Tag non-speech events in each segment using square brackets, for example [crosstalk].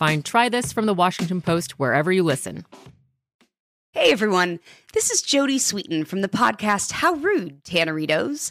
Find Try This from the Washington Post wherever you listen. Hey everyone, this is Jodie Sweetin from the podcast How Rude, Tanneritos.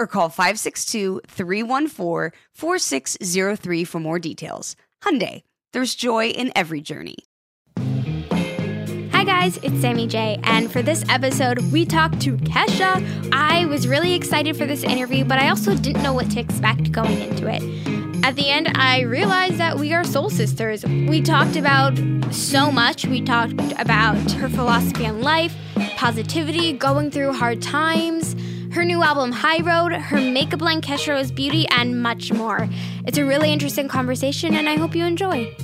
or call 562-314-4603 for more details. Hyundai, there's joy in every journey. Hi guys, it's Sammy J, and for this episode, we talked to Kesha. I was really excited for this interview, but I also didn't know what to expect going into it. At the end, I realized that we are soul sisters. We talked about so much. We talked about her philosophy on life, positivity, going through hard times, her new album High Road, her makeup line Kesha Rose Beauty, and much more. It's a really interesting conversation, and I hope you enjoy.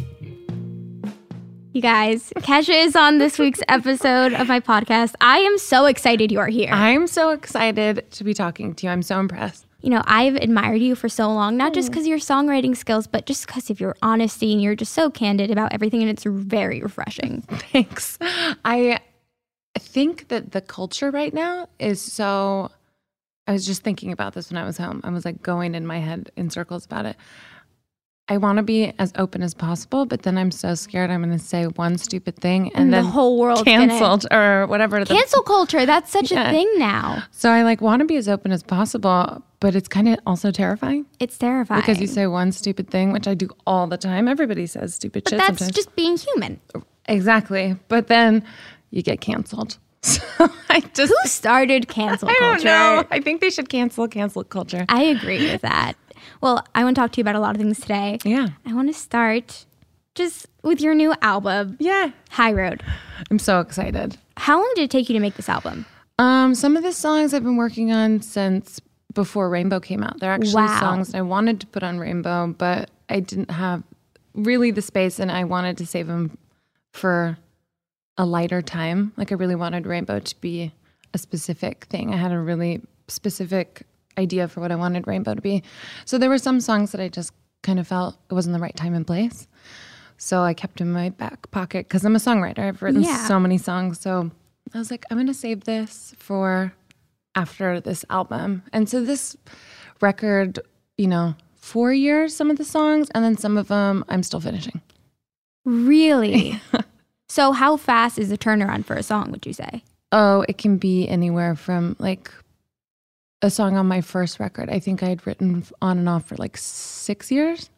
You guys, Kesha is on this week's episode of my podcast. I am so excited you're here. I'm so excited to be talking to you. I'm so impressed. You know, I've admired you for so long, not just mm. because of your songwriting skills, but just because of your honesty and you're just so candid about everything, and it's very refreshing. [laughs] Thanks. I think that the culture right now is so I was just thinking about this when I was home. I was like going in my head in circles about it. I want to be as open as possible, but then I'm so scared I'm going to say one stupid thing and, And the then whole world canceled or whatever. the- Cancel culture, that's such Yeah. a thing now. So I like want to be as open as possible, but it's kind of also terrifying It's terrifying. because you say one stupid thing, which I do all the time. Everybody says stupid but shit that's sometimes. just being human. exactly. But then you get canceled. [laughs] So I just Who started cancel culture? [laughs] I don't know. I think they should cancel cancel culture. I agree with that. Well, I want to talk to you about a lot of things today. Yeah. I want to start just with your new album, Yeah. High Road. I'm so excited. How long did it take you to make this album? Um, some of the songs I've been working on since before Rainbow came out. They're actually Wow. songs I wanted to put on Rainbow, but I didn't have really the space and I wanted to save them for a lighter time. Like I really wanted Rainbow to be a specific thing. I had a really specific idea for what I wanted Rainbow to be. So there were some songs that I just kind of felt it wasn't the right time and place. So I kept in my back pocket because I'm a songwriter. I've written Yeah. so many songs. So I was like, I'm going to save this for after this album. And so this record, you know, four years, some of the songs, and then some of them I'm still finishing. Really? [laughs] so, how fast is the turnaround for a song, would you say? Oh, it can be anywhere from like a song on my first record. I think I had written on and off for like six years.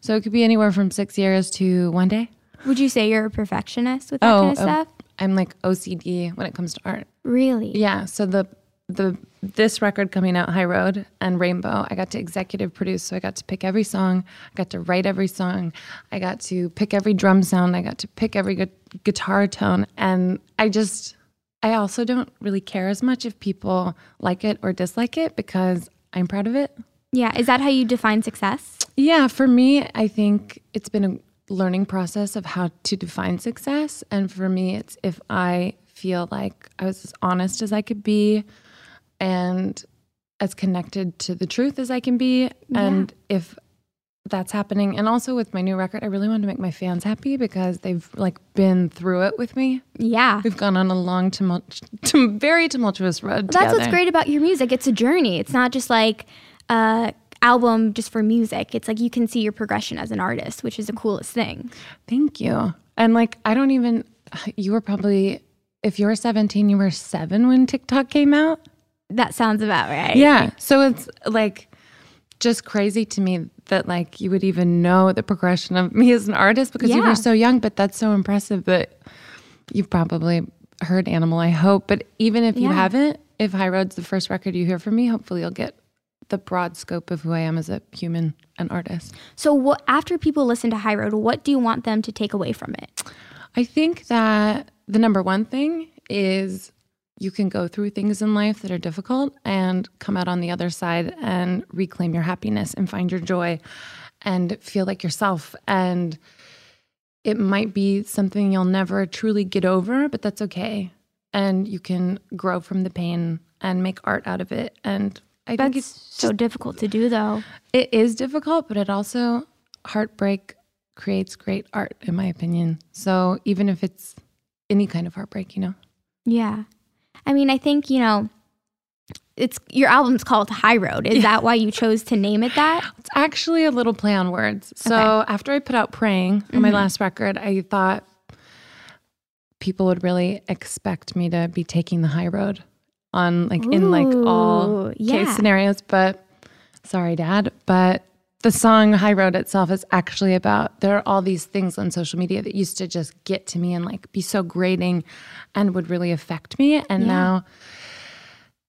So it could be anywhere from six years to one day. Would you say you're a perfectionist with that oh, kind of um, stuff? I'm like OCD when it comes to art. Really? Yeah. So the the this record coming out, High Road and Rainbow, I got to executive produce. So I got to pick every song. I got to write every song. I got to pick every drum sound. I got to pick every gu- guitar tone. And I just, I also don't really care as much if people like it or dislike it because I'm proud of it. Yeah. Is that how you define success? Yeah, for me, I think it's been a learning process of how to define success. And for me, it's if I feel like I was as honest as I could be and as connected to the truth as I can be. And if that's happening, and also with my new record, I really want to make my fans happy because they've like been through it with me. Yeah. We've gone on a long, tumult- [laughs] tum- very tumultuous road. That's what's great about your music. It's a journey. It's not just like a album just for music. It's like you can see your progression as an artist, which is the coolest thing. Thank you. And like, I don't even, [sighs] you were probably, if you were 17, you were seven when TikTok came out. That sounds about right. Yeah. So it's like just crazy to me that like you would even know the progression of me as an artist because you were so young, but that's so impressive that you've probably heard Animal, I hope. But even if you Yeah. haven't, if High Road's the first record you hear from me, hopefully you'll get the broad scope of who I am as a human and artist. So what after people listen to High Road, what do you want them to take away from it? I think that the number one thing is you can go through things in life that are difficult and come out on the other side and reclaim your happiness and find your joy and feel like yourself. And it might be something you'll never truly get over, but that's okay. And you can grow from the pain and make art out of it. And I think it's so difficult to do though. it is difficult, but it also heartbreak creates great art, in my opinion. So even if it's any kind of heartbreak, you know. Yeah. I mean, I think, you know, it's your album's called High Road. Is that why you chose to name it that? [laughs] It's actually a little play on words. So Okay. after I put out Praying on my mm-hmm. last record, I thought people would really expect me to be taking the high road on like in like all yeah. case scenarios. But sorry, Dad. But the song High Road itself is actually about there are all these things on social media that used to just get to me and like be so grating and would really affect me. And now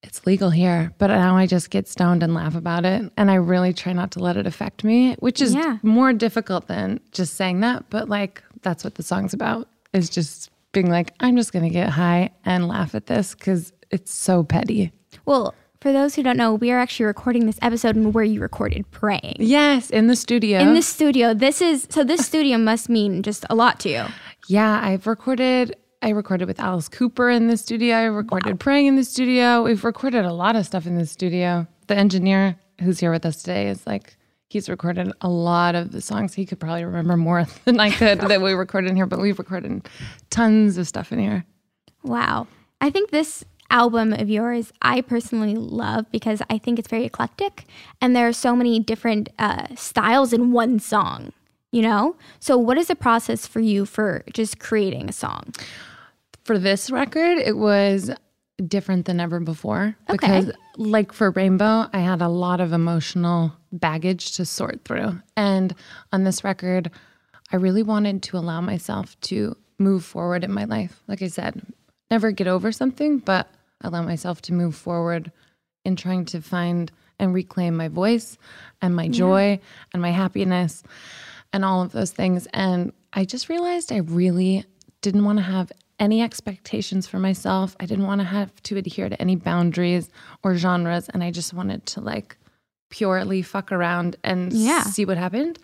it's legal here, but now I just get stoned and laugh about it. And I really try not to let it affect me, which is Yeah. more difficult than just saying that. But like, that's what the song's about is just being like, I'm just going to get high and laugh at this because it's so petty. Well, for those who don't know, we are actually recording this episode in where you recorded Praying. Yes, in the studio. In the studio. This is so this studio must mean just a lot to you. Yeah, I've recorded. I recorded with Alice Cooper in the studio. I recorded praying in the studio. We've recorded a lot of stuff in the studio. The engineer who's here with us today is like he's recorded a lot of the songs. He could probably remember more [laughs] than I could that we recorded in here, but we've recorded tons of stuff in here. Wow. I think this album of yours I personally love because I think it's very eclectic and there are so many different uh, styles in one song, you know? So, what is the process for you for just creating a song? For this record, it was different than ever before Okay. because like for Rainbow, I had a lot of emotional baggage to sort through. And on this record, I really wanted to allow myself to move forward in my life. Like I said, never get over something, but allow myself to move forward in trying to find and reclaim my voice and my joy and my happiness and all of those things. And I just realized I really didn't want to have any expectations for myself. I didn't want to have to adhere to any boundaries or genres. And I just wanted to like purely fuck around and Yeah. see what happened.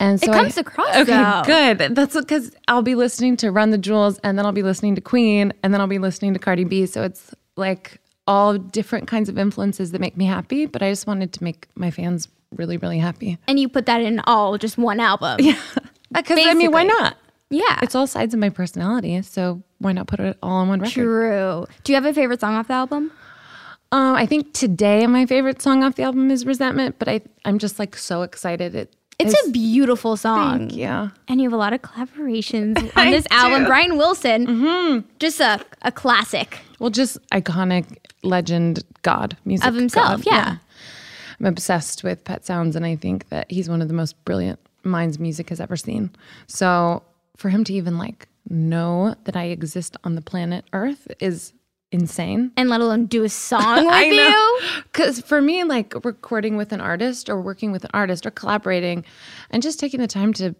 And so it I- comes across Okay, though. good. That's because I'll be listening to Run the Jewels and then I'll be listening to Queen and then I'll be listening to Cardi B. So it's like all different kinds of influences that make me happy. But I just wanted to make my fans really, really happy. And you put that in all just one album. Yeah. [laughs] Because I mean, why not? Yeah. It's all sides of my personality. So why not put it all on one record? true. Do you have a favorite song off the album? Um, I think today my favorite song off the album is Resentment, but I I'm just like so excited. It It's is- a beautiful song. You. And you have a lot of collaborations [laughs] on this album. do. Brian Wilson, mm-hmm. just a, a classic. Well, just iconic legend god music Of himself, god. yeah. I'm obsessed with Pet Sounds, and I think that he's one of the most brilliant minds music has ever seen. So for him to even like know that I exist on the planet Earth is insane. And let alone do a [laughs] song with you. Because for me, like recording with an artist or working with an artist or collaborating and just taking the time to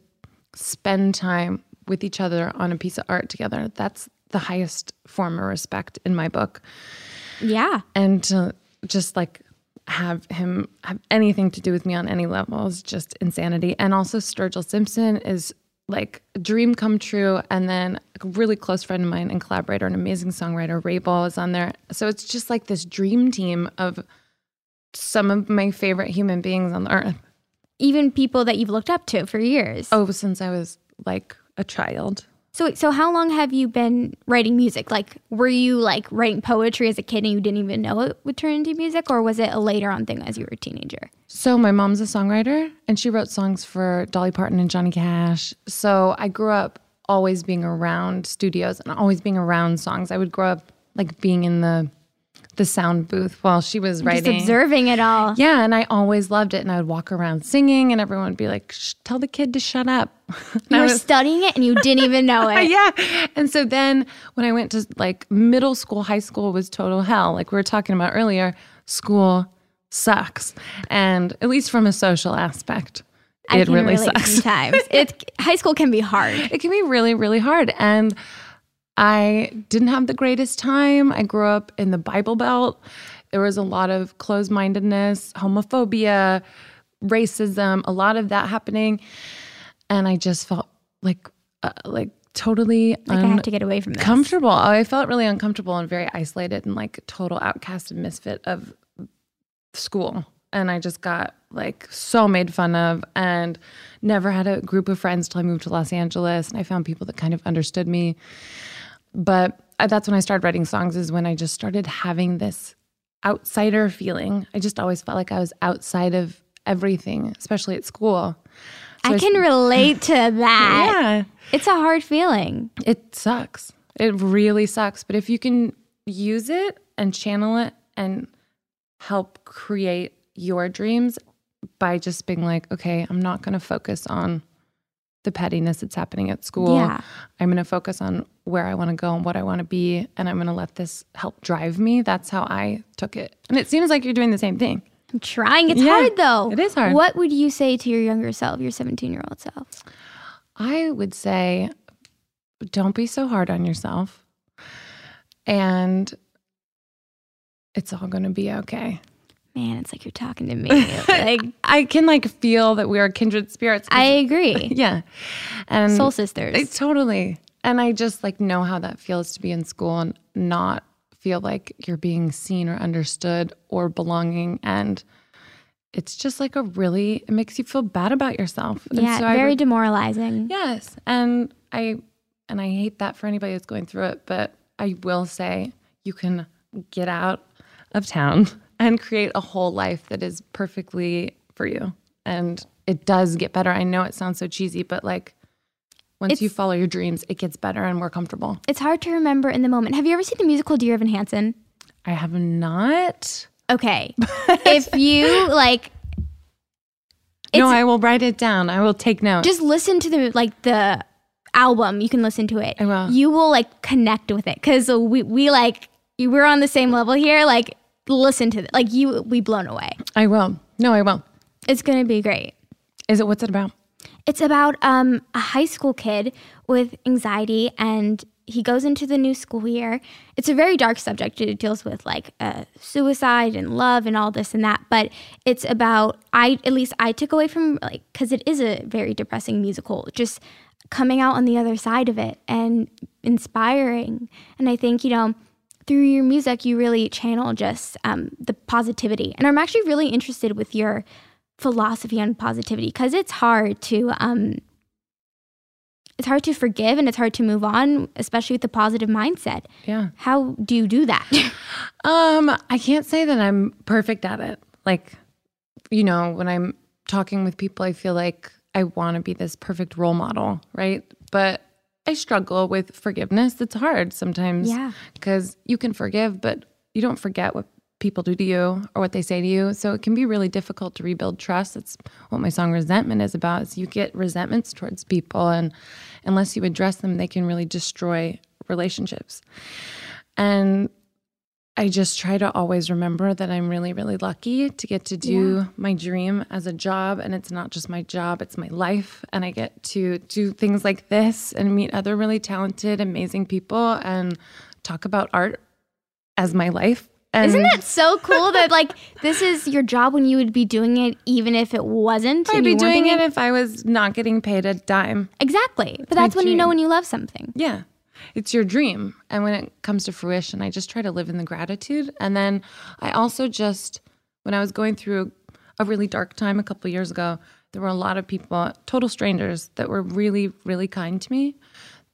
spend time with each other on a piece of art together, that's the highest form of respect in my book. Yeah. And to just like have him have anything to do with me on any level is just insanity. And also, Sturgill Simpson is like a dream come true. And then a really close friend of mine and collaborator, an amazing songwriter, Wrabel, is on there. So it's just like this dream team of some of my favorite human beings on the earth. Even people that you've looked up to for years. Oh, since I was like a child. So, so how long have you been writing music? Like, were you like writing poetry as a kid and you didn't even know it would turn into music, or was it a later on thing as you were a teenager? So my mom's a songwriter and she wrote songs for Dolly Parton and Johnny Cash. So I grew up always being around studios and always being around songs. I would grow up like being in the the sound booth while she was writing. Just observing it all. Yeah, and I always loved it and I would walk around singing and everyone would be like, Shh, "Tell the kid to shut up." And [laughs] You were was- studying it and you didn't even know [laughs] it. yeah. And so then when I went to like middle school, high school was total hell. Like we were talking about earlier, school sucks. And at least from a social aspect, I it really sucks. sometimes. It's [laughs] high school can be hard. It can be really, really hard. And I didn't have the greatest time. I grew up in the Bible Belt. There was a lot of closed mindedness, homophobia, racism, a lot of that happening. And I just felt like, uh, like totally Like I have to get away from this. comfortable. I felt really uncomfortable and very isolated and like total outcast and misfit of school. And I just got like so made fun of and never had a group of friends till I moved to Los Angeles. And I found people that kind of understood me. But that's when I started writing songs, is when I just started having this outsider feeling. I just always felt like I was outside of everything, especially at school. So I can relate to [laughs] that. Yeah. It's a hard feeling. It sucks. It really sucks. But if you can use it and channel it and help create your dreams by just being like, okay, I'm not going to focus on the pettiness that's happening at school. Yeah. I'm going to focus on where I want to go and what I want to be. And I'm going to let this help drive me. That's how I took it. And it seems like you're doing the same thing. I'm trying. It's Yeah, hard though. it is hard. What would you say to your younger self, your 17 year old self? I would say don't be so hard on yourself. And it's all going to be okay. Man, it's like you're talking to me. [laughs] like I can like feel that we are kindred spirits. I agree. [laughs] yeah. And Soul sisters. I- totally. And I just like know how that feels to be in school and not feel like you're being seen or understood or belonging. And it's just like a really, it makes you feel bad about yourself. And yeah, so very would- demoralizing. Yes. And I and I hate that for anybody that's going through it, but I will say you can get out of town [laughs] and create a whole life that is perfectly for you. And it does get better. I know it sounds so cheesy, but like once you follow your dreams, it gets better and more comfortable. It's hard to remember in the moment. Have you ever seen the musical Dear Evan Hansen? I have not. Okay. [laughs] if you like no, I will write it down. I will take notes. just listen to the like the album, you can listen to it. I will. You will like connect with it cuz we we like we're on the same level here like listen to it. Like you we blown away. I will. No, I will. It's going to be great. Is it what's it about? It's about um, a high school kid with anxiety, and he goes into the new school year. It's a very dark subject. It deals with like uh, suicide and love and all this and that. But it's about I at least I took away from like because it is a very depressing musical. Just coming out on the other side of it and inspiring. And I think you know through your music you really channel just um, the positivity. And I'm actually really interested with your philosophy on positivity because it's hard to um it's hard to forgive and it's hard to move on, especially with the positive mindset. Yeah. How do you do that? [laughs] Um, I can't say that I'm perfect at it. Like, you know, when I'm talking with people, I feel like I want to be this perfect role model, right? But I struggle with forgiveness. It's hard sometimes. Yeah. Because you can forgive, but you don't forget what people do to you or what they say to you. So it can be really difficult to rebuild trust. That's what my song Resentment is about. Is you get resentments towards people and unless you address them, they can really destroy relationships. And I just try to always remember that I'm really, really lucky to get to do Yeah. my dream as a job. And it's not just my job, it's my life. And I get to do things like this and meet other really talented, amazing people and talk about art as my life. And Isn't that so cool that like [laughs] this is your job when you would be doing it even if it wasn't? I'd be doing it if I was not getting paid a dime. Exactly. But my that's when you know when you love something. Yeah. It's your dream. And when it comes to fruition, I just try to live in the gratitude. And then I also just, when I was going through a really dark time a couple years ago, there were a lot of people, total strangers, that were really, really kind to me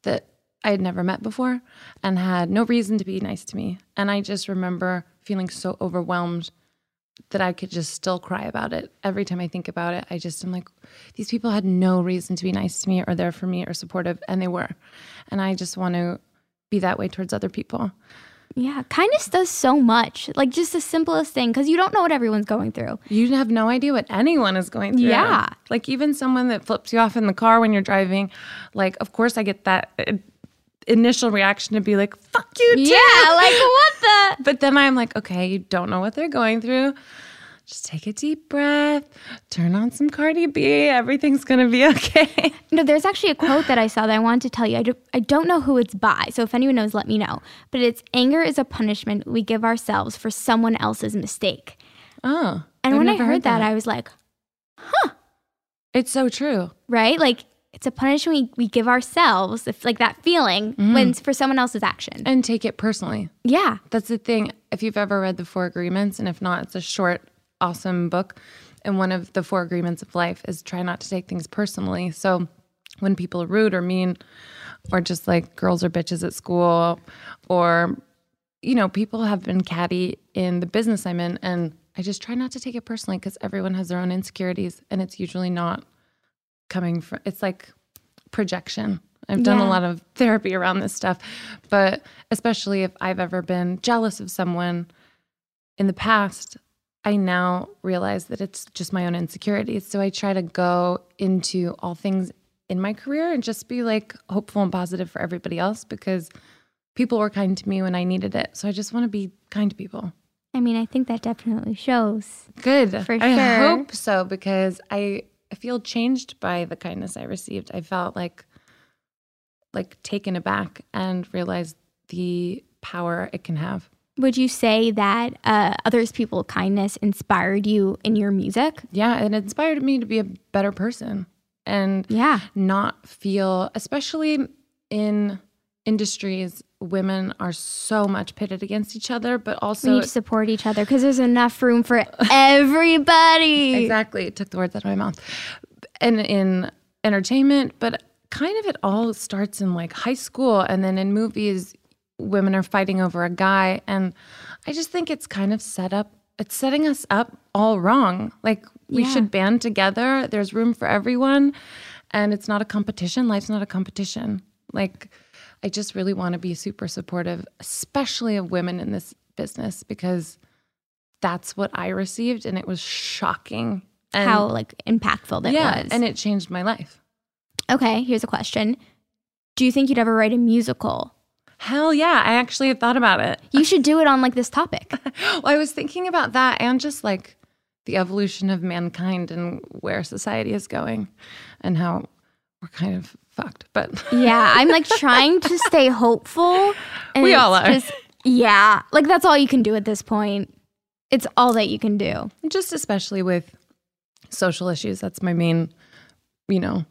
that I had never met before and had no reason to be nice to me. And I just remember feeling so overwhelmed that I could just still cry about it. Every time I think about it, I just am like, these people had no reason to be nice to me or there for me or supportive, and they were. And I just want to be that way towards other people. Yeah. Kindness does so much. Like just the simplest thing because you don't know what everyone's going through. You have no idea what anyone is going through. Yeah. Like even someone that flips you off in the car when you're driving, like, of course, I get that uh, initial reaction to be like, fuck you, too. Yeah. Like what the? [laughs] But then I'm like, okay, you don't know what they're going through. Just take a deep breath, turn on some Cardi B. Everything's going to be [laughs] okay. No, there's actually a quote that I saw that I wanted to tell you. I, do, I don't know who it's by, so if anyone knows, let me know. But it's anger is a punishment we give ourselves for someone else's mistake. Oh. And I've when I never heard, that, I was like, huh. it's so true. right? Like it's a punishment we, we give ourselves, if like that feeling mm. when for someone else's action. And take it personally. yeah. That's the thing. If you've ever read The Four Agreements, and if not, it's a short, awesome book. And one of the four agreements of life is try not to take things personally. So when people are rude or mean, or just like girls are bitches at school, or, you know, people have been catty in the business I'm in. And I just try not to take it personally because everyone has their own insecurities. And it's usually not coming from, it's like projection. I've done Yeah. a lot of therapy around this stuff, but especially if I've ever been jealous of someone in the past, I now realize that it's just my own insecurities. So I try to go into all things in my career and just be like hopeful and positive for everybody else because people were kind to me when I needed it. So I just want to be kind to people. I mean, I think that definitely shows. Good. For I sure. I hope so because I I feel changed by the kindness I received. I felt like like taken aback and realized the power it can have. Would you say that uh, others' people kindness inspired you in your music? Yeah, it inspired me to be a better person and Yeah. not feel, especially in industries, women are so much pitted against each other, but also We need to support each other because there's enough room for [laughs] everybody. Exactly. It took the words out of my mouth. And in entertainment, but kind of it all starts in like high school and then in movies, women are fighting over a guy. And I just think it's kind of set up, it's setting us up all wrong. Like we Yeah. should band together. There's room for everyone. And it's not a competition. Life's not a competition. Like, I just really want to be super supportive, especially of women in this business, because that's what I received, and it was shocking. And How like impactful that yeah, was. and it changed my life. okay, here's a question. Do you think you'd ever write a musical? Hell yeah, I actually have thought about it. You should do it on like this topic. [laughs] Well, I was thinking about that and just like the evolution of mankind and where society is going, and how we're kind of fucked. But Yeah, I'm like [laughs] trying to stay hopeful. And We all are. Just, yeah, like that's all you can do at this point. It's all that you can do. just especially with social issues, that's my main, you know,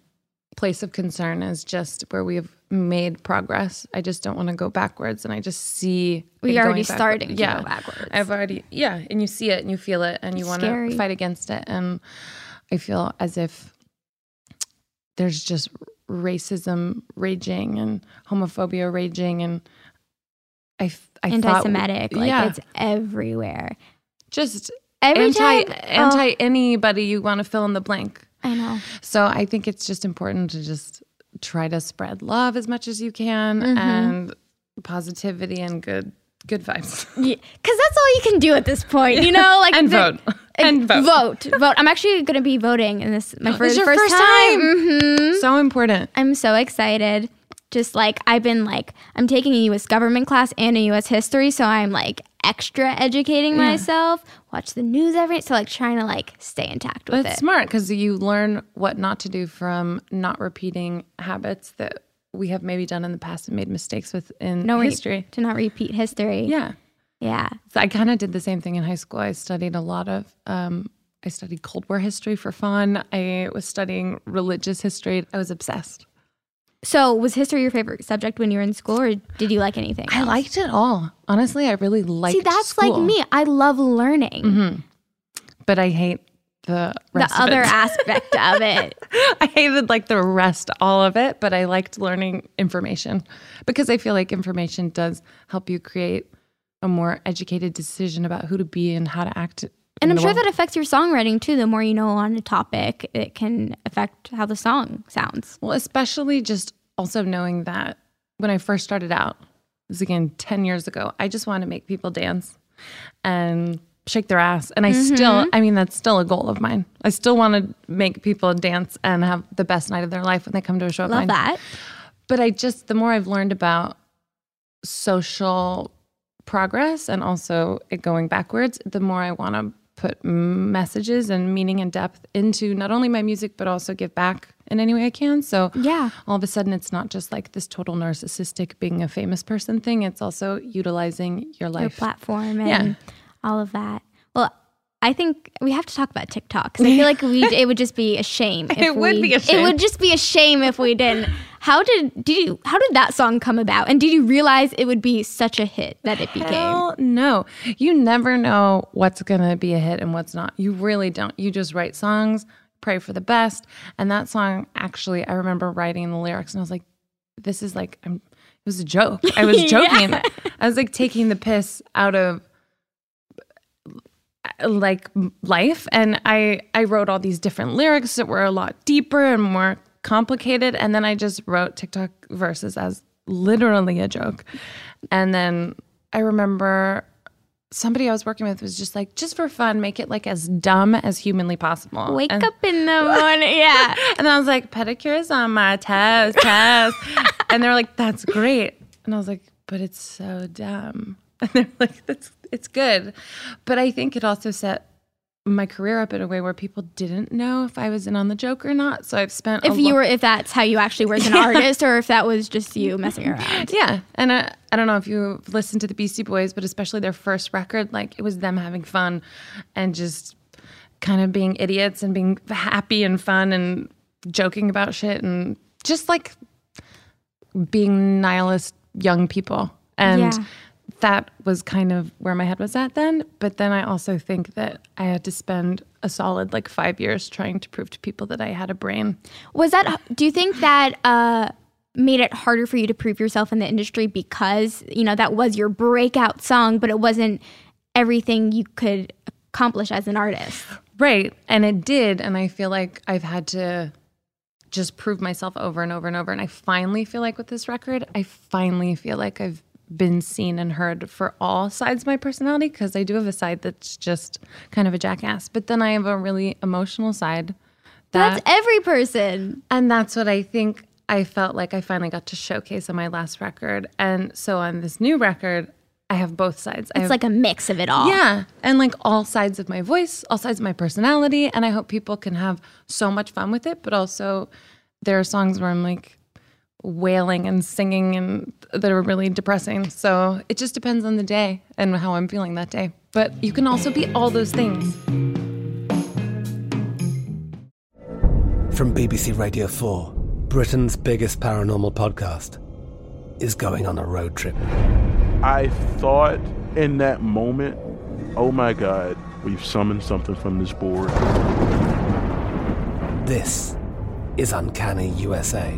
place of concern is just where we've made progress. I just don't want to go backwards, and I just see We already starting to yeah, go backwards. I've already yeah, and you see it and you feel it, and you want to fight against it, and I feel as if there's just racism raging and homophobia raging and I, I Anti-Semitic, like yeah, it's everywhere. just Every anti time- anti anybody you want to fill in the blank. I know. So I think it's just important to just try to spread love as much as you can Mhm. and positivity and good good vibes. [laughs] Because that's all you can do at this point, you know. Like And the- vote. And vote. vote, vote. I'm actually going to be voting in this my [gasps] first, is your first, first time. time. Mhm. So important. I'm so excited. Just like I've been like I'm taking a U.S. government class and a U.S. history, so I'm like extra educating Yeah. myself. Watch the news every so like trying to like stay intact with it's it. smart because you learn what not to do from not repeating habits that we have maybe done in the past and made mistakes with in No history. to not repeat history. Yeah. Yeah. So I kind of did the same thing in high school. I studied a lot of, um, I studied Cold War history for fun. I was studying religious history. I was obsessed. So was history your favorite subject when you were in school, or did you like anything? I else? liked it all. Honestly, I really liked See, that's school. like me. I love learning. Mhm. But I hate the The of other aspect of [laughs] it. I hated like the rest, all of it, but I liked learning information because I feel like information does help you create a more educated decision about who to be and how to act. And I'm sure world. that affects your songwriting too. The more you know on a topic, it can affect how the song sounds. Well, especially just also knowing that when I first started out, this is again 10 years ago, I just wanted to make people dance and shake their ass. And I still, mm-hmm. I mean, that's still a goal of mine. I still want to make people dance and have the best night of their life when they come to a show of Love mine. that. But I just, the more I've learned about social progress and also it going backwards, the more I want to put messages and meaning and depth into not only my music, but also give back in any way I can. So Yeah. all of a sudden, it's not just like this total narcissistic being a famous person thing. It's also utilizing your life, Your platform and Yeah. All of that. Well, I think we have to talk about TikTok. I feel like we it would just be a shame. [laughs] If It would we- be a shame. It would just be a shame if we didn't. How did did you? How did that song come about? And did you realize it would be such a hit that it became? Hell no. You never know what's going to be a hit and what's not. You really don't. You just write songs, pray for the best. And that song, actually, I remember writing the lyrics and I was like, this is like, I'm, it was a joke. I was [laughs] joking. I was like taking the piss out of Uh, like life and i i wrote all these different lyrics that were a lot deeper and more complicated and then i just wrote tiktok verses as literally a joke and then i remember somebody i was working with was just like just for fun make it like as dumb as humanly possible Wake And- up in the [laughs] morning. Yeah. and I was like, pedicures on my toes, toes. and they're like, that's great. And I was like, but it's so dumb. [laughs] And they're like, that's it's good. But I think it also set my career up in a way where people didn't know if I was in on the joke or not. So I've spent a if you lo- were, if that's how you actually were as an [laughs] artist, or if that was just you messing around. Yeah. And I, I don't know if you listened to the Beastie Boys, but especially their first record, like it was them having fun and just kind of being idiots and being happy and fun and joking about shit and just like being nihilist young people. And Yeah. That was kind of where my head was at then. But then I also think that I had to spend a solid like five years trying to prove to people that I had a brain. Was that? Do you think that uh, made it harder for you to prove yourself in the industry because you know that was your breakout song, but it wasn't everything you could accomplish as an artist? Right. And it did. And I feel like I've had to just prove myself over and over and over. And I finally feel like with this record, I finally feel like I've been seen and heard for all sides of my personality because I do have a side that's just kind of a jackass. But then I have a really emotional side. That's every person. And that's what I think I felt like I finally got to showcase on my last record. And so on this new record, I have both sides. I It's have, like a mix of it all. yeah. And like all sides of my voice, all sides of my personality. And I hope people can have so much fun with it. But also, there are songs where I'm like wailing and singing and that are really depressing. So it just depends on the day and how I'm feeling that day. But you can also be all those things. From BBC Radio 4, Britain's biggest paranormal podcast is going on a road trip. I thought in that moment, oh my God, we've summoned something from this board. This is Uncanny USA.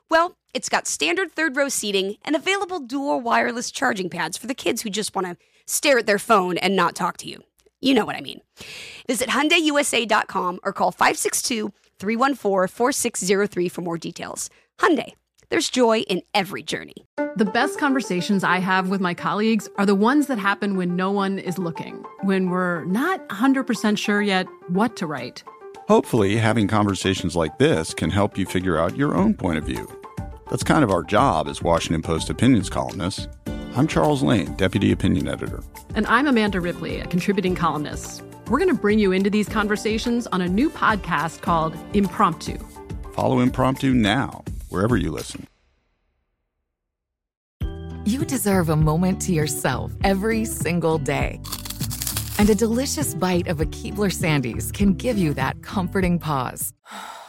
Well, it's got standard third row seating and available dual wireless charging pads for the kids who just want to stare at their phone and not talk to you. You know what I mean. Visit HyundaiUSA.com or call 562-314-4603 for more details. Hyundai, there's joy in every journey. The best conversations I have with my colleagues are the ones that happen when no one is looking, when we're not 100% sure yet what to write. Hopefully, having conversations like this can help you figure out your own point of view. That's kind of our job as Washington Post opinions columnists. I'm Charles Lane, Deputy Opinion Editor. And I'm Amanda Ripley, a contributing columnist. We're going to bring you into these conversations on a new podcast called Impromptu. Follow Impromptu now, wherever you listen. You deserve a moment to yourself every single day. And a delicious bite of a Keebler Sandies can give you that comforting pause. [sighs]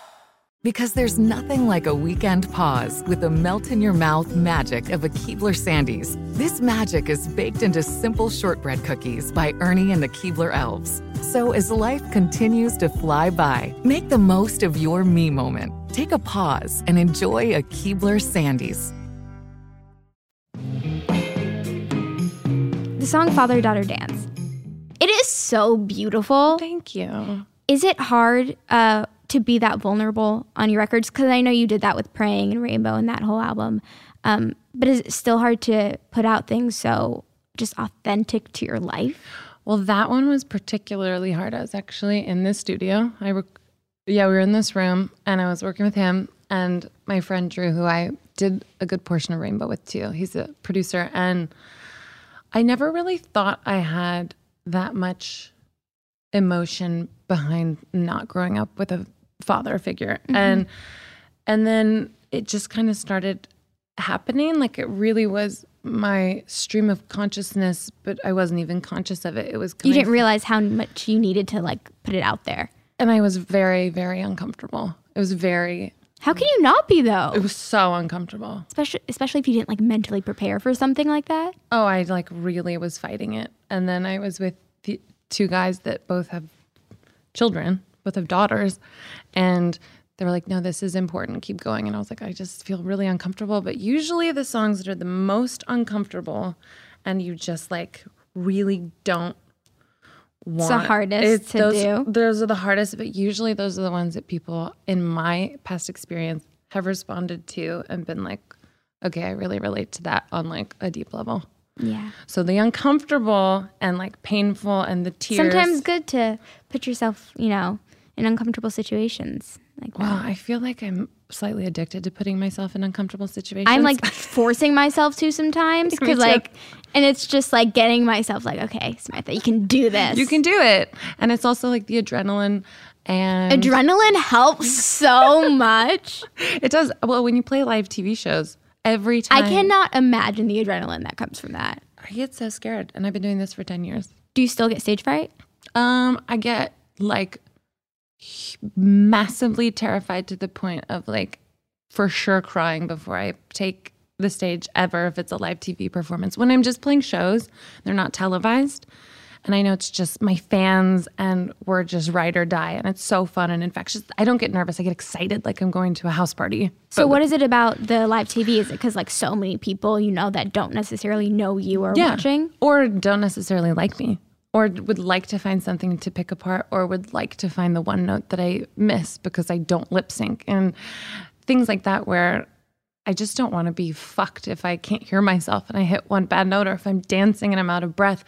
Because there's nothing like a weekend pause with the melt in your mouth magic of a Keebler Sandies. This magic is baked into simple shortbread cookies by Ernie and the Keebler Elves. So as life continues to fly by, make the most of your me moment. Take a pause and enjoy a Keebler Sandies. The song Father Daughter Dance. It is so beautiful. Thank you. Is it hard uh, to be that vulnerable on your records? Because I know you did that with Praying and Rainbow and that whole album. Um, but is it still hard to put out things so just authentic to your life? Well, that one was particularly hard. I was actually in this studio. I, rec- yeah, we were in this room, and I was working with him and my friend Drew, who I did a good portion of Rainbow with too. He's a producer, and I never really thought I had that much emotion behind not growing up with a father figure Mhm. and and then it just kind of started happening like it really was my stream of consciousness but i wasn't even conscious of it it was You didn't realize how much you needed to like put it out there. and i was very very uncomfortable it was very How can you not be though? it was so uncomfortable especially especially if you didn't like mentally prepare for something like that. Oh, I like really was fighting it. And then I was with the two guys that both have children, both have daughters. And they were like, no, this is important. Keep going. And I was like, I just feel really uncomfortable. But usually the songs that are the most uncomfortable and you just like really don't It's want the hardest to those, do. Those are the hardest, but usually those are the ones that people in my past experience have responded to and been like, okay, I really relate to that on like a deep level. Yeah. So the uncomfortable and like painful and the tears. Sometimes good to put yourself, you know, in uncomfortable situations like Well. I feel like I'm slightly addicted to putting myself in uncomfortable situations. I'm like [laughs] forcing myself to sometimes [laughs] because like, and it's just like getting myself like, okay, Samantha, you can do this. you can do it, and it's also like the adrenaline and Adrenaline helps so [laughs] much. It does. Well, when you play live TV shows, every time I cannot imagine the adrenaline that comes from that. I get so scared, and I've been doing this for ten years. Do you still get stage fright? Um, I get like massively terrified to the point of like for sure crying before I take the stage ever if it's a live TV performance. When I'm just playing shows, they're not televised. And I know it's just my fans and we're just ride or die. And it's so fun and infectious. I don't get nervous. I get excited like I'm going to a house party. So what is it about the live TV? Is it because like so many people you know that don't necessarily know you or watching? Or don't necessarily like me. Or would like to find something to pick apart, or would like to find the one note that I miss because I don't lip sync. And things like that where I just don't want to be fucked if I can't hear myself and I hit one bad note or if I'm dancing and I'm out of breath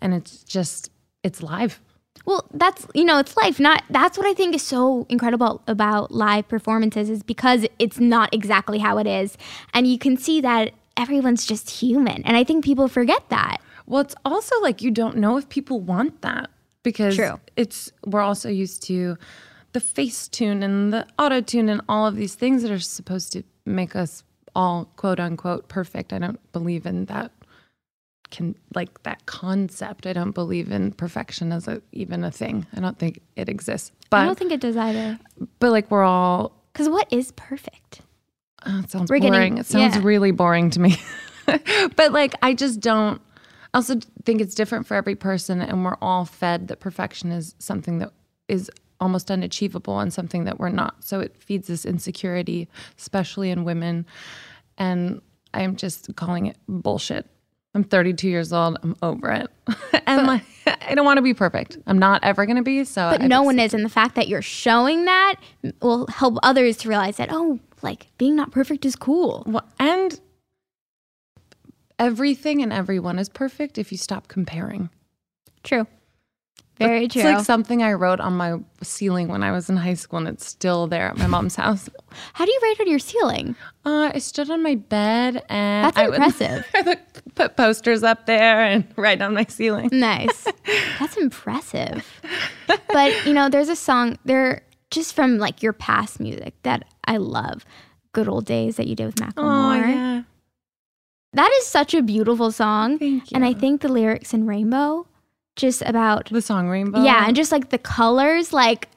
and it's just it's live. Well, that's you know, it's life. Not that's what I think is so incredible about live performances is because it's not exactly how it is, and you can see that everyone's just human, and I think people forget that. Well, it's also like you don't know if people want that because True. it's we're also used to the face tune and the auto tune and all of these things that are supposed to make us all quote unquote perfect. I don't believe in that can like that concept. I don't believe in perfection as a, even a thing. I don't think it exists. But I don't think it does either. but like we're all Because what is perfect? Oh, it sounds We're boring. getting- it sounds yeah. really boring to me. [laughs] but like, I just don't. I also think it's different for every person, and we're all fed that perfection is something that is almost unachievable and something that we're not. So it feeds this insecurity, especially in women. And I'm just calling it bullshit. I'm 32 years old. I'm over it. [laughs] and like, I don't want to be perfect. I'm not ever going to be. So But I no one is, and the fact that you're showing that will help others to realize that oh, like being not perfect is cool. Well, and everything and everyone is perfect if you stop comparing. True. Very it's true. It's like something I wrote on my ceiling when I was in high school, and it's still there at my mom's [laughs] house. How do you write on your ceiling? Uh, I stood on my bed and That's I would- impressive. [laughs] I would put posters up there and [laughs] write on my ceiling. Nice. That's impressive. But you know, there's a song there just from like your past music that I love. Good old days that you did with Oh yeah, That is such a beautiful song. Thank And I think the lyrics in Rainbow just about the song Rainbow. Yeah, and just like the colors, like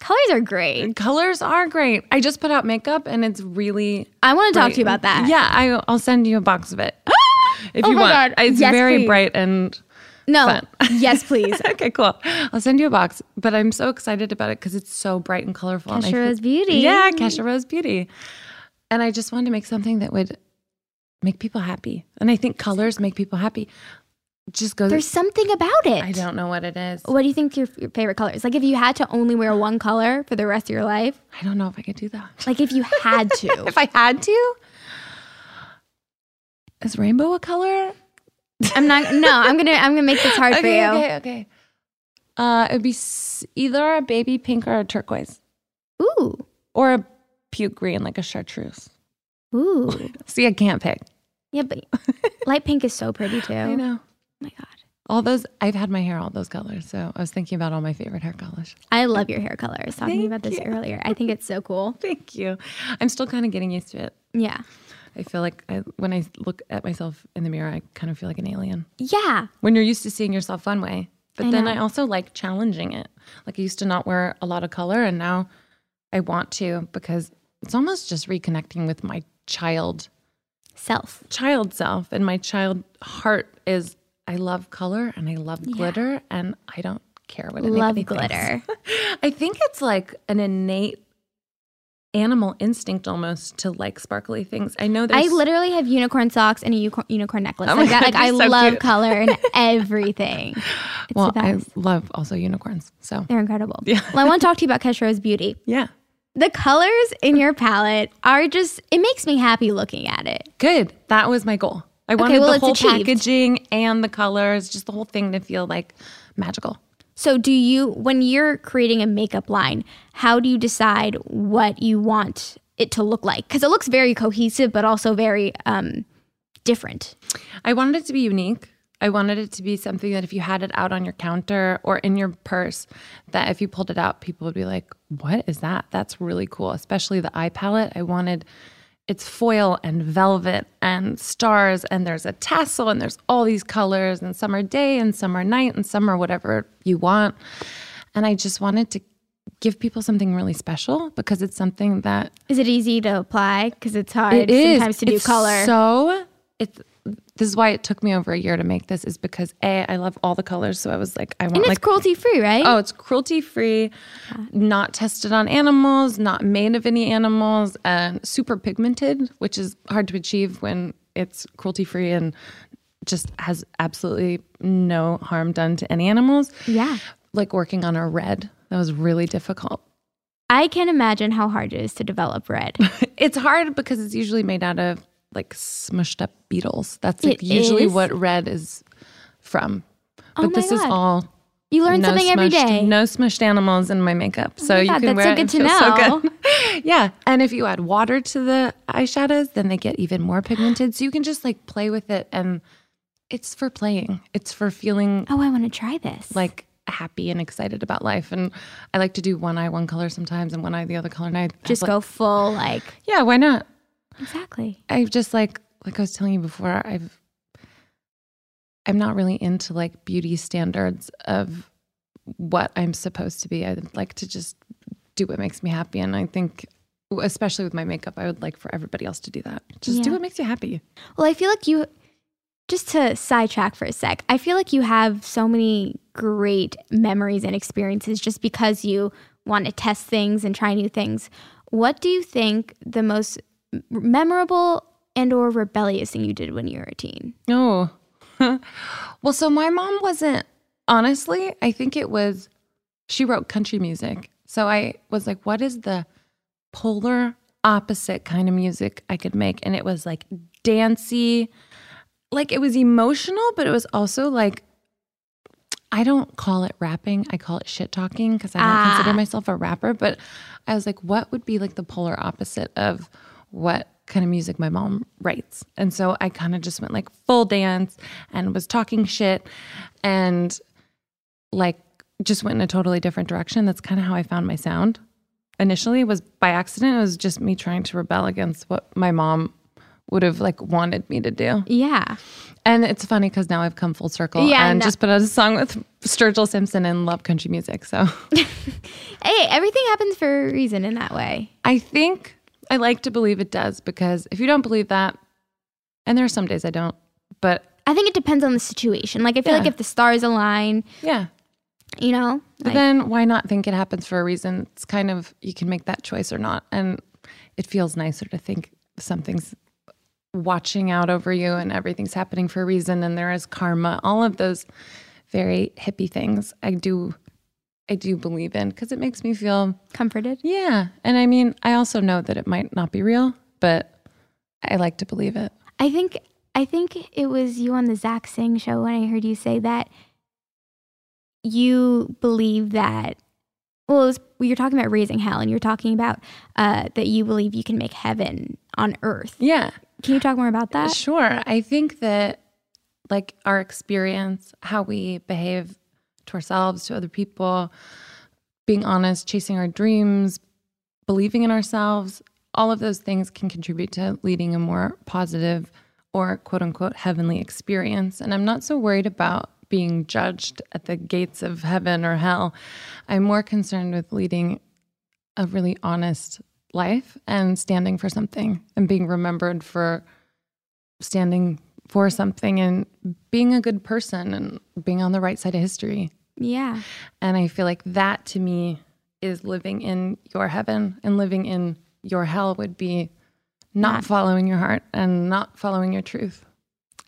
colors are great. colors are great. I just put out makeup, and it's really. I want to talk to you about that. Yeah, I, I'll send you a box of it [gasps] if Oh you my want. God. It's Yes, very please. bright and No. fun. [laughs] yes, please. [laughs] okay, cool. I'll send you a box. But I'm so excited about it because it's so bright and colorful. and Kesha feel- Rose Beauty. Yeah, Kesha Rose Beauty. And I just wanted to make something that would make people happy. And I think colors make people happy. Just goes. There's something about it. I don't know what it is. What do you think your, your favorite color is? Like if you had to only wear one color for the rest of your life? I don't know if I could do that. Like if you had to. [laughs] If I had to, is rainbow a color? I'm not no, I'm to I'm to make this hard [laughs] for you. okay, okay. Uh, it'd be either a baby pink or a turquoise, Ooh. or a puke green, like a chartreuse. Ooh. [laughs] See, I can't pick. Yeah, but [laughs] light pink is so pretty too. I know. Oh my god. All those, I've had my hair all those colors. So I was thinking about all my favorite hair colors. I love your hair color. I was talking Thank about this you. earlier. I think it's so cool. [laughs] Thank you. I'm still kind of getting used to it. Yeah. I feel like I, when I look at myself in the mirror, I kind of feel like an alien. Yeah. When you're used to seeing yourself one way. But I then know. I also like challenging it. Like I used to not wear a lot of color and now I want to because it's almost just reconnecting with my child Self. child self and my child heart is I love color and I love glitter and I don't care what anybody Love thinks. glitter. [laughs] I think it's like an innate animal instinct almost to like sparkly things. I know that I literally have unicorn socks and a unicorn, unicorn necklace. Oh like that. Like I so love cute. color and [laughs] everything. It's well, I love also unicorns. So They're incredible. Yeah. Well, I want to talk to you about Kesha Rose Beauty. yeah. The colors in your palette are just, it makes me happy looking at it. Good. That was my goal. I wanted well, the whole achieved. packaging and the colors, just the whole thing to feel like magical. So, do you, when you're creating a makeup line, how do you decide what you want it to look like? Because it looks very cohesive, but also very um, different. I wanted it to be unique. I wanted it to be something that if you had it out on your counter or in your purse, that if you pulled it out, people would be like, What is that? That's really cool. Especially the eye palette. I wanted it's foil and velvet and stars, and there's a tassel, and there's all these colors, and some are day and some are night, and some are whatever you want. And I just wanted to give people something really special because it's something that Is it easy to apply? Because it's hard it is sometimes to do It's color. So it's this is why it took me over a year to make this is because a I love all the colors, so I was like I want And it's like cruelty free, right? Oh, it's cruelty free, not tested on animals, not made of any animals, and super pigmented, which is hard to achieve when it's cruelty free and just has absolutely no harm done to any animals. Yeah. Like working on a red, that was really difficult. I can imagine how hard it is to develop red. [laughs] It's hard because it's usually made out of like smushed up beetles. That's like usually is? what red is from. Oh But my this is all You learn no something every smushed- day. No smushed animals in my makeup, oh so my you can that's wear so it. good to feel so know. good. [laughs] yeah, and if you add water to the eyeshadows, then they get even more pigmented. So you can just like play with it, and it's for playing. It's for feeling. Oh, I want to try this. Like happy and excited about life. And I like to do one eye one color sometimes, and one eye the other color. And I Just go like- full like Yeah, why not? Exactly. I've just like like I was telling you before, I've I'm not really into like beauty standards of what I'm supposed to be. I'd like to just do what makes me happy. And I think especially with my makeup, I would like for everybody else to do that. Just do what makes you happy. Well, I feel like you, just to sidetrack for a sec, I feel like you have so many great memories and experiences just because you want to test things and try new things. What do you think the most memorable and or rebellious thing you did when you were a teen? No. [laughs] well, so my mom wasn't honestly, I think it was she wrote country music. So I was like, what is the polar opposite kind of music I could make? And it was like dancey, like it was emotional, but it was also like I don't call it rapping. I call it shit talking because I don't Ah. consider myself a rapper. But I was like, what would be like the polar opposite of what kind of music my mom writes? And so I kind of just went like full dance and was talking shit and like just went in a totally different direction. That's kind of how I found my sound. Initially, it was by accident. It was just me trying to rebel against what my mom would have like wanted me to do. Yeah. And it's funny because now I've come full circle Yeah, and no- just put out a song with Sturgill Simpson and love country music. So [laughs] Hey, everything happens for a reason in that way. I think I like to believe it does because if you don't believe that, and there are some days I don't, but I think it depends on the situation. Like I feel Yeah. like if the stars align, yeah. you know, But like, then why not think it happens for a reason? It's kind of, you can make that choice or not. And it feels nicer to think something's watching out over you and everything's happening for a reason and there is karma. All of those very hippie things I do, I do believe in because it makes me feel comforted. Yeah. And I mean, I also know that it might not be real, but I like to believe it. I think I think it was you on the Zach Sang show when I heard you say that you believe that. Well, was, well, you're talking about raising hell, and you're talking about uh, that you believe you can make heaven on earth. Yeah. Can you talk more about that? Sure. I think that like our experience, how we behave to ourselves, to other people, being honest, chasing our dreams, believing in ourselves, all of those things can contribute to leading a more positive or quote unquote heavenly experience. And I'm not so worried about being judged at the gates of heaven or hell. I'm more concerned with leading a really honest life and standing for something and being remembered for standing for something and being a good person and being on the right side of history. Yeah. And I feel like that to me is living in your heaven and living in your hell would be not Not- following your heart and not following your truth.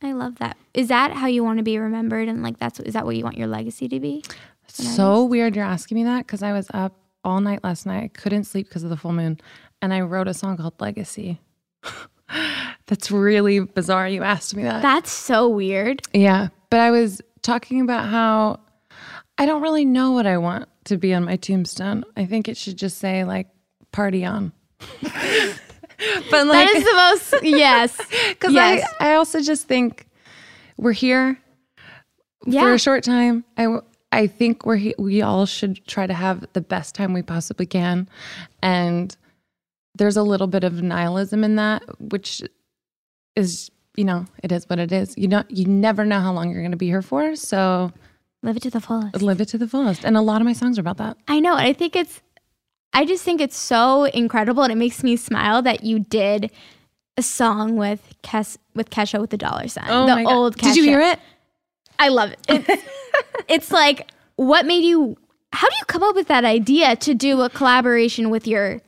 I love that. Is that how you want to be remembered? And like that's is that what you want your legacy to be? So weird you're asking me that because I was up all night last night. I couldn't sleep because of the full moon. And I wrote a song called Legacy. [laughs] That's really bizarre you asked me that. That's so weird. Yeah. But I was talking about how I don't really know what I want to be on my tombstone. I think it should just say like party on. [laughs] but like that is the most yes. [laughs] because yes. I, I also just think we're here for a short time. I, I think we're he- we all should try to have the best time we possibly can, and there's a little bit of nihilism in that, which is you know it is what it is. You know you never know how long you're going to be here for, so live it to the fullest. Live it to the fullest, and a lot of my songs are about that. I know. I think it's, I just think it's so incredible and it makes me smile that you did a song with Kes with Kesha with the dollar sign. Oh the my God. old Kesha. Did you hear it? I love it. It's, [laughs] it's like what made you how do you come up with that idea to do a collaboration with your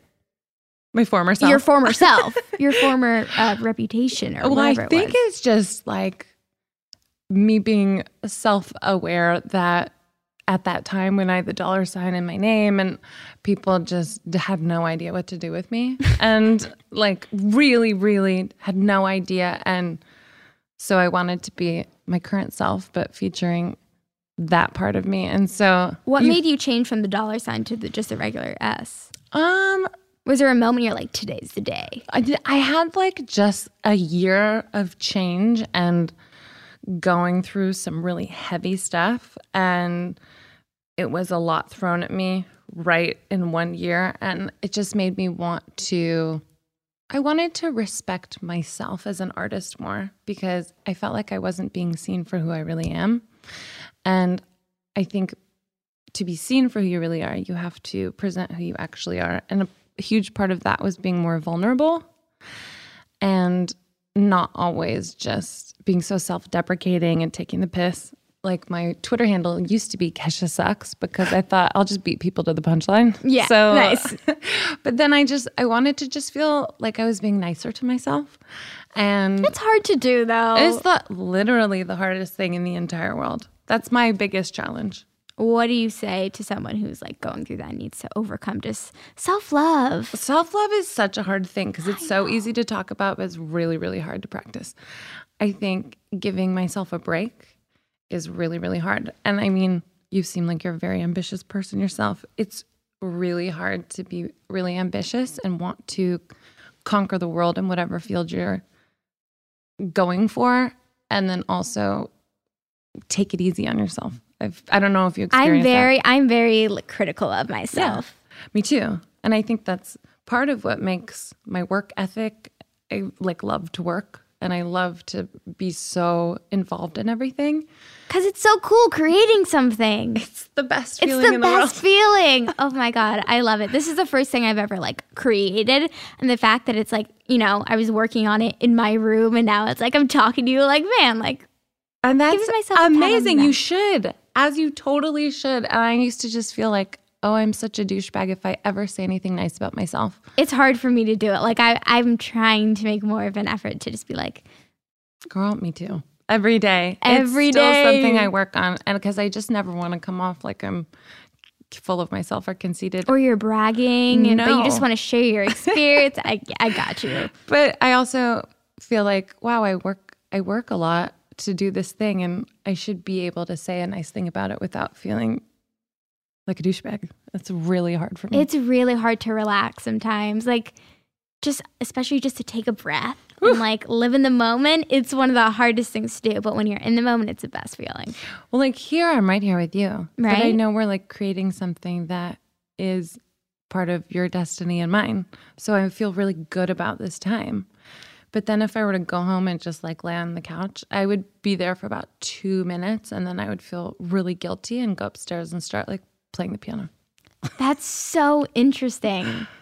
My former self. your former [laughs] self, your former uh, reputation or whatever. well, I whatever it think was? it's just like me being self aware that at that time when I had the dollar sign in my name and people just had no idea what to do with me [laughs] and like really, really had no idea. And so I wanted to be my current self, but featuring that part of me. And so What you- made you change from the dollar sign to the, just the regular S? Um, was there a moment you're like, today's the day? I did, I had like just a year of change and going through some really heavy stuff and it was a lot thrown at me right in one year and it just made me want to I wanted to respect myself as an artist more because I felt like I wasn't being seen for who I really am. And I think to be seen for who you really are, you have to present who you actually are. And a huge part of that was being more vulnerable and not always just being so self deprecating and taking the piss. Like my Twitter handle used to be Kesha Sucks because I thought I'll just beat people to the punchline. Yeah, So nice. [laughs] but then I just I wanted to just feel like I was being nicer to myself. And It's hard to do though. it's the literally the hardest thing in the entire world. That's my biggest challenge. What do you say to someone who's like going through that and needs to overcome just self love? Self love is such a hard thing because it's so easy to talk about, but it's really, really hard to practice. I think giving myself a break is really, really hard. And I mean, you seem like you're a very ambitious person yourself. It's really hard to be really ambitious and want to conquer the world in whatever field you're going for. And then also take it easy on yourself. I've, I don't know if you I'm experience that. very, I'm very critical of myself. Me too. And I think that's part of what makes my work ethic. I like love to work and I love to be so involved in everything. Cause it's so cool creating something. It's the best It's feeling the in the best feeling. Oh my god, I love it. This is the first thing I've ever like created, and the fact that it's like you know I was working on it in my room, and now it's like I'm talking to you. Like man, like And that's Give myself a pat on the amazing. You should, as you totally should. And I used to just feel like, oh, I'm such a douchebag if I ever say anything nice about myself. it's hard for me to do it. Like I, I'm trying to make more of an effort to just be like, Girl, me too. Every day. Every it's still day. something I work on. And because I just never want to come off like I'm full of myself or conceited. or you're bragging, and but you just want to share your experience. I, I got you. [laughs] But I also feel like, wow, I work I work a lot to do this thing and I should be able to say a nice thing about it without feeling like a douchebag. That's really hard for me. It's really hard to relax sometimes. Like, just especially just to take a breath and like live in the moment. It's one of the hardest things to do. But when you're in the moment, it's the best feeling. well, like here I'm right here with you. But I know we're like creating something that is part of your destiny and mine. So I feel really good about this time. But then if I were to go home and just like lay on the couch, I would be there for about two minutes and then I would feel really guilty and go upstairs and start like playing the piano. That's so interesting. [sighs]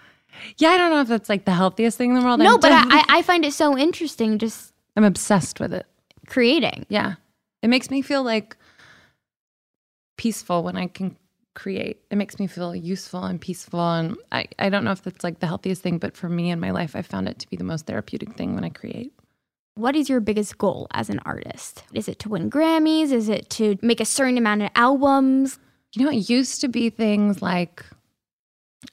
Yeah, I don't know if that's like the healthiest thing in the world. no, I'm but I, I I find it so interesting just I'm obsessed with it. creating. Yeah. It makes me feel like peaceful when I can create. It makes me feel useful and peaceful. And I, I don't know if that's like the healthiest thing, but for me in my life, I found it to be the most therapeutic thing when I create. What is your biggest goal as an artist? Is it to win Grammys? Is it to make a certain amount of albums? You know, it used to be things like,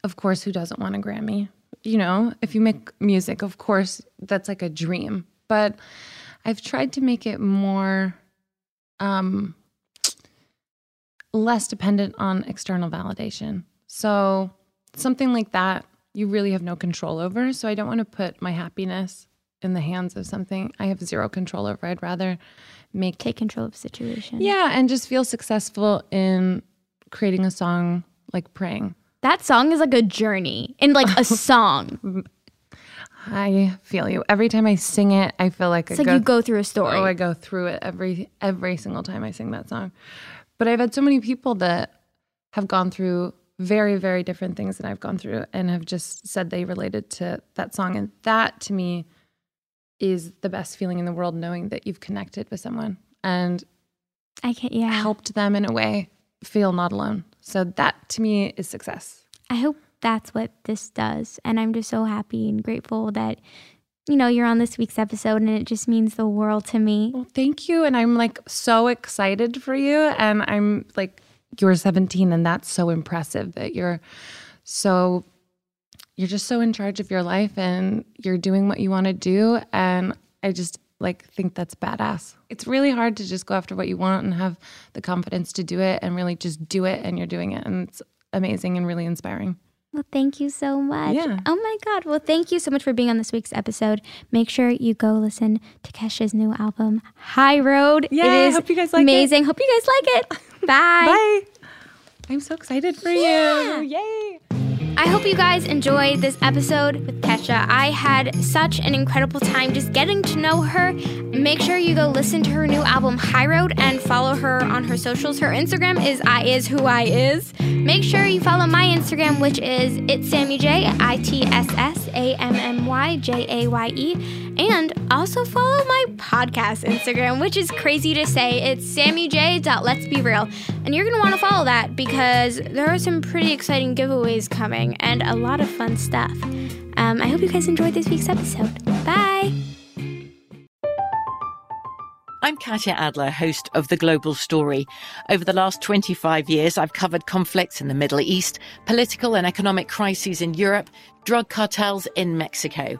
of course, who doesn't want a Grammy? You know, if you make music, of course, that's like a dream. But I've tried to make it more, um, less dependent on external validation. So something like that, you really have no control over. So I don't want to put my happiness in the hands of something I have zero control over. I'd rather make Take control of the situation. yeah, and just feel successful in creating a song like praying. That song is like a journey and like a [laughs] song. I feel you. Every time I sing it, I feel like It's I like you go through a story. Oh, I go through it every every single time I sing that song. But I've had so many people that have gone through very very different things than I've gone through and have just said they related to that song and that to me is the best feeling in the world knowing that you've connected with someone and I can yeah. helped them in a way feel not alone. So that to me is success. I hope that's what this does. And I'm just so happy and grateful that, you know, you're on this week's episode and it just means the world to me. Well, thank you. And I'm like so excited for you. And I'm like, you're 17 and that's so impressive that you're so you're just so in charge of your life and you're doing what you want to do and i just like think that's badass it's really hard to just go after what you want and have the confidence to do it and really just do it and you're doing it and it's amazing and really inspiring well, thank you so much. Yeah. Oh my God. Well, thank you so much for being on this week's episode. Make sure you go listen to Kesha's new album, High Road. Yeah, it is I hope you guys like it amazing. Hope you guys like it. [laughs] Bye. Bye. I'm so excited for Yeah. you. Yay. I hope you guys enjoyed this episode with Kesha. I had such an incredible time just getting to know her. Make sure you go listen to her new album High Road and follow her on her socials. Her Instagram is I is who I is. Make sure you follow my Instagram, which is it's Sammy Jaye I T S S A M M Y J A Y E, and also follow my podcast Instagram, which is crazy to say. It's Sammy Jaye. Let's be real, and you're gonna want to follow that because there are some pretty exciting giveaways coming and a lot of fun stuff. Um, I hope you guys enjoyed this week's episode. Bye. I'm Katya Adler, host of The Global Story. Over the last 25 years, I've covered conflicts in the Middle East, political and economic crises in Europe, drug cartels in Mexico.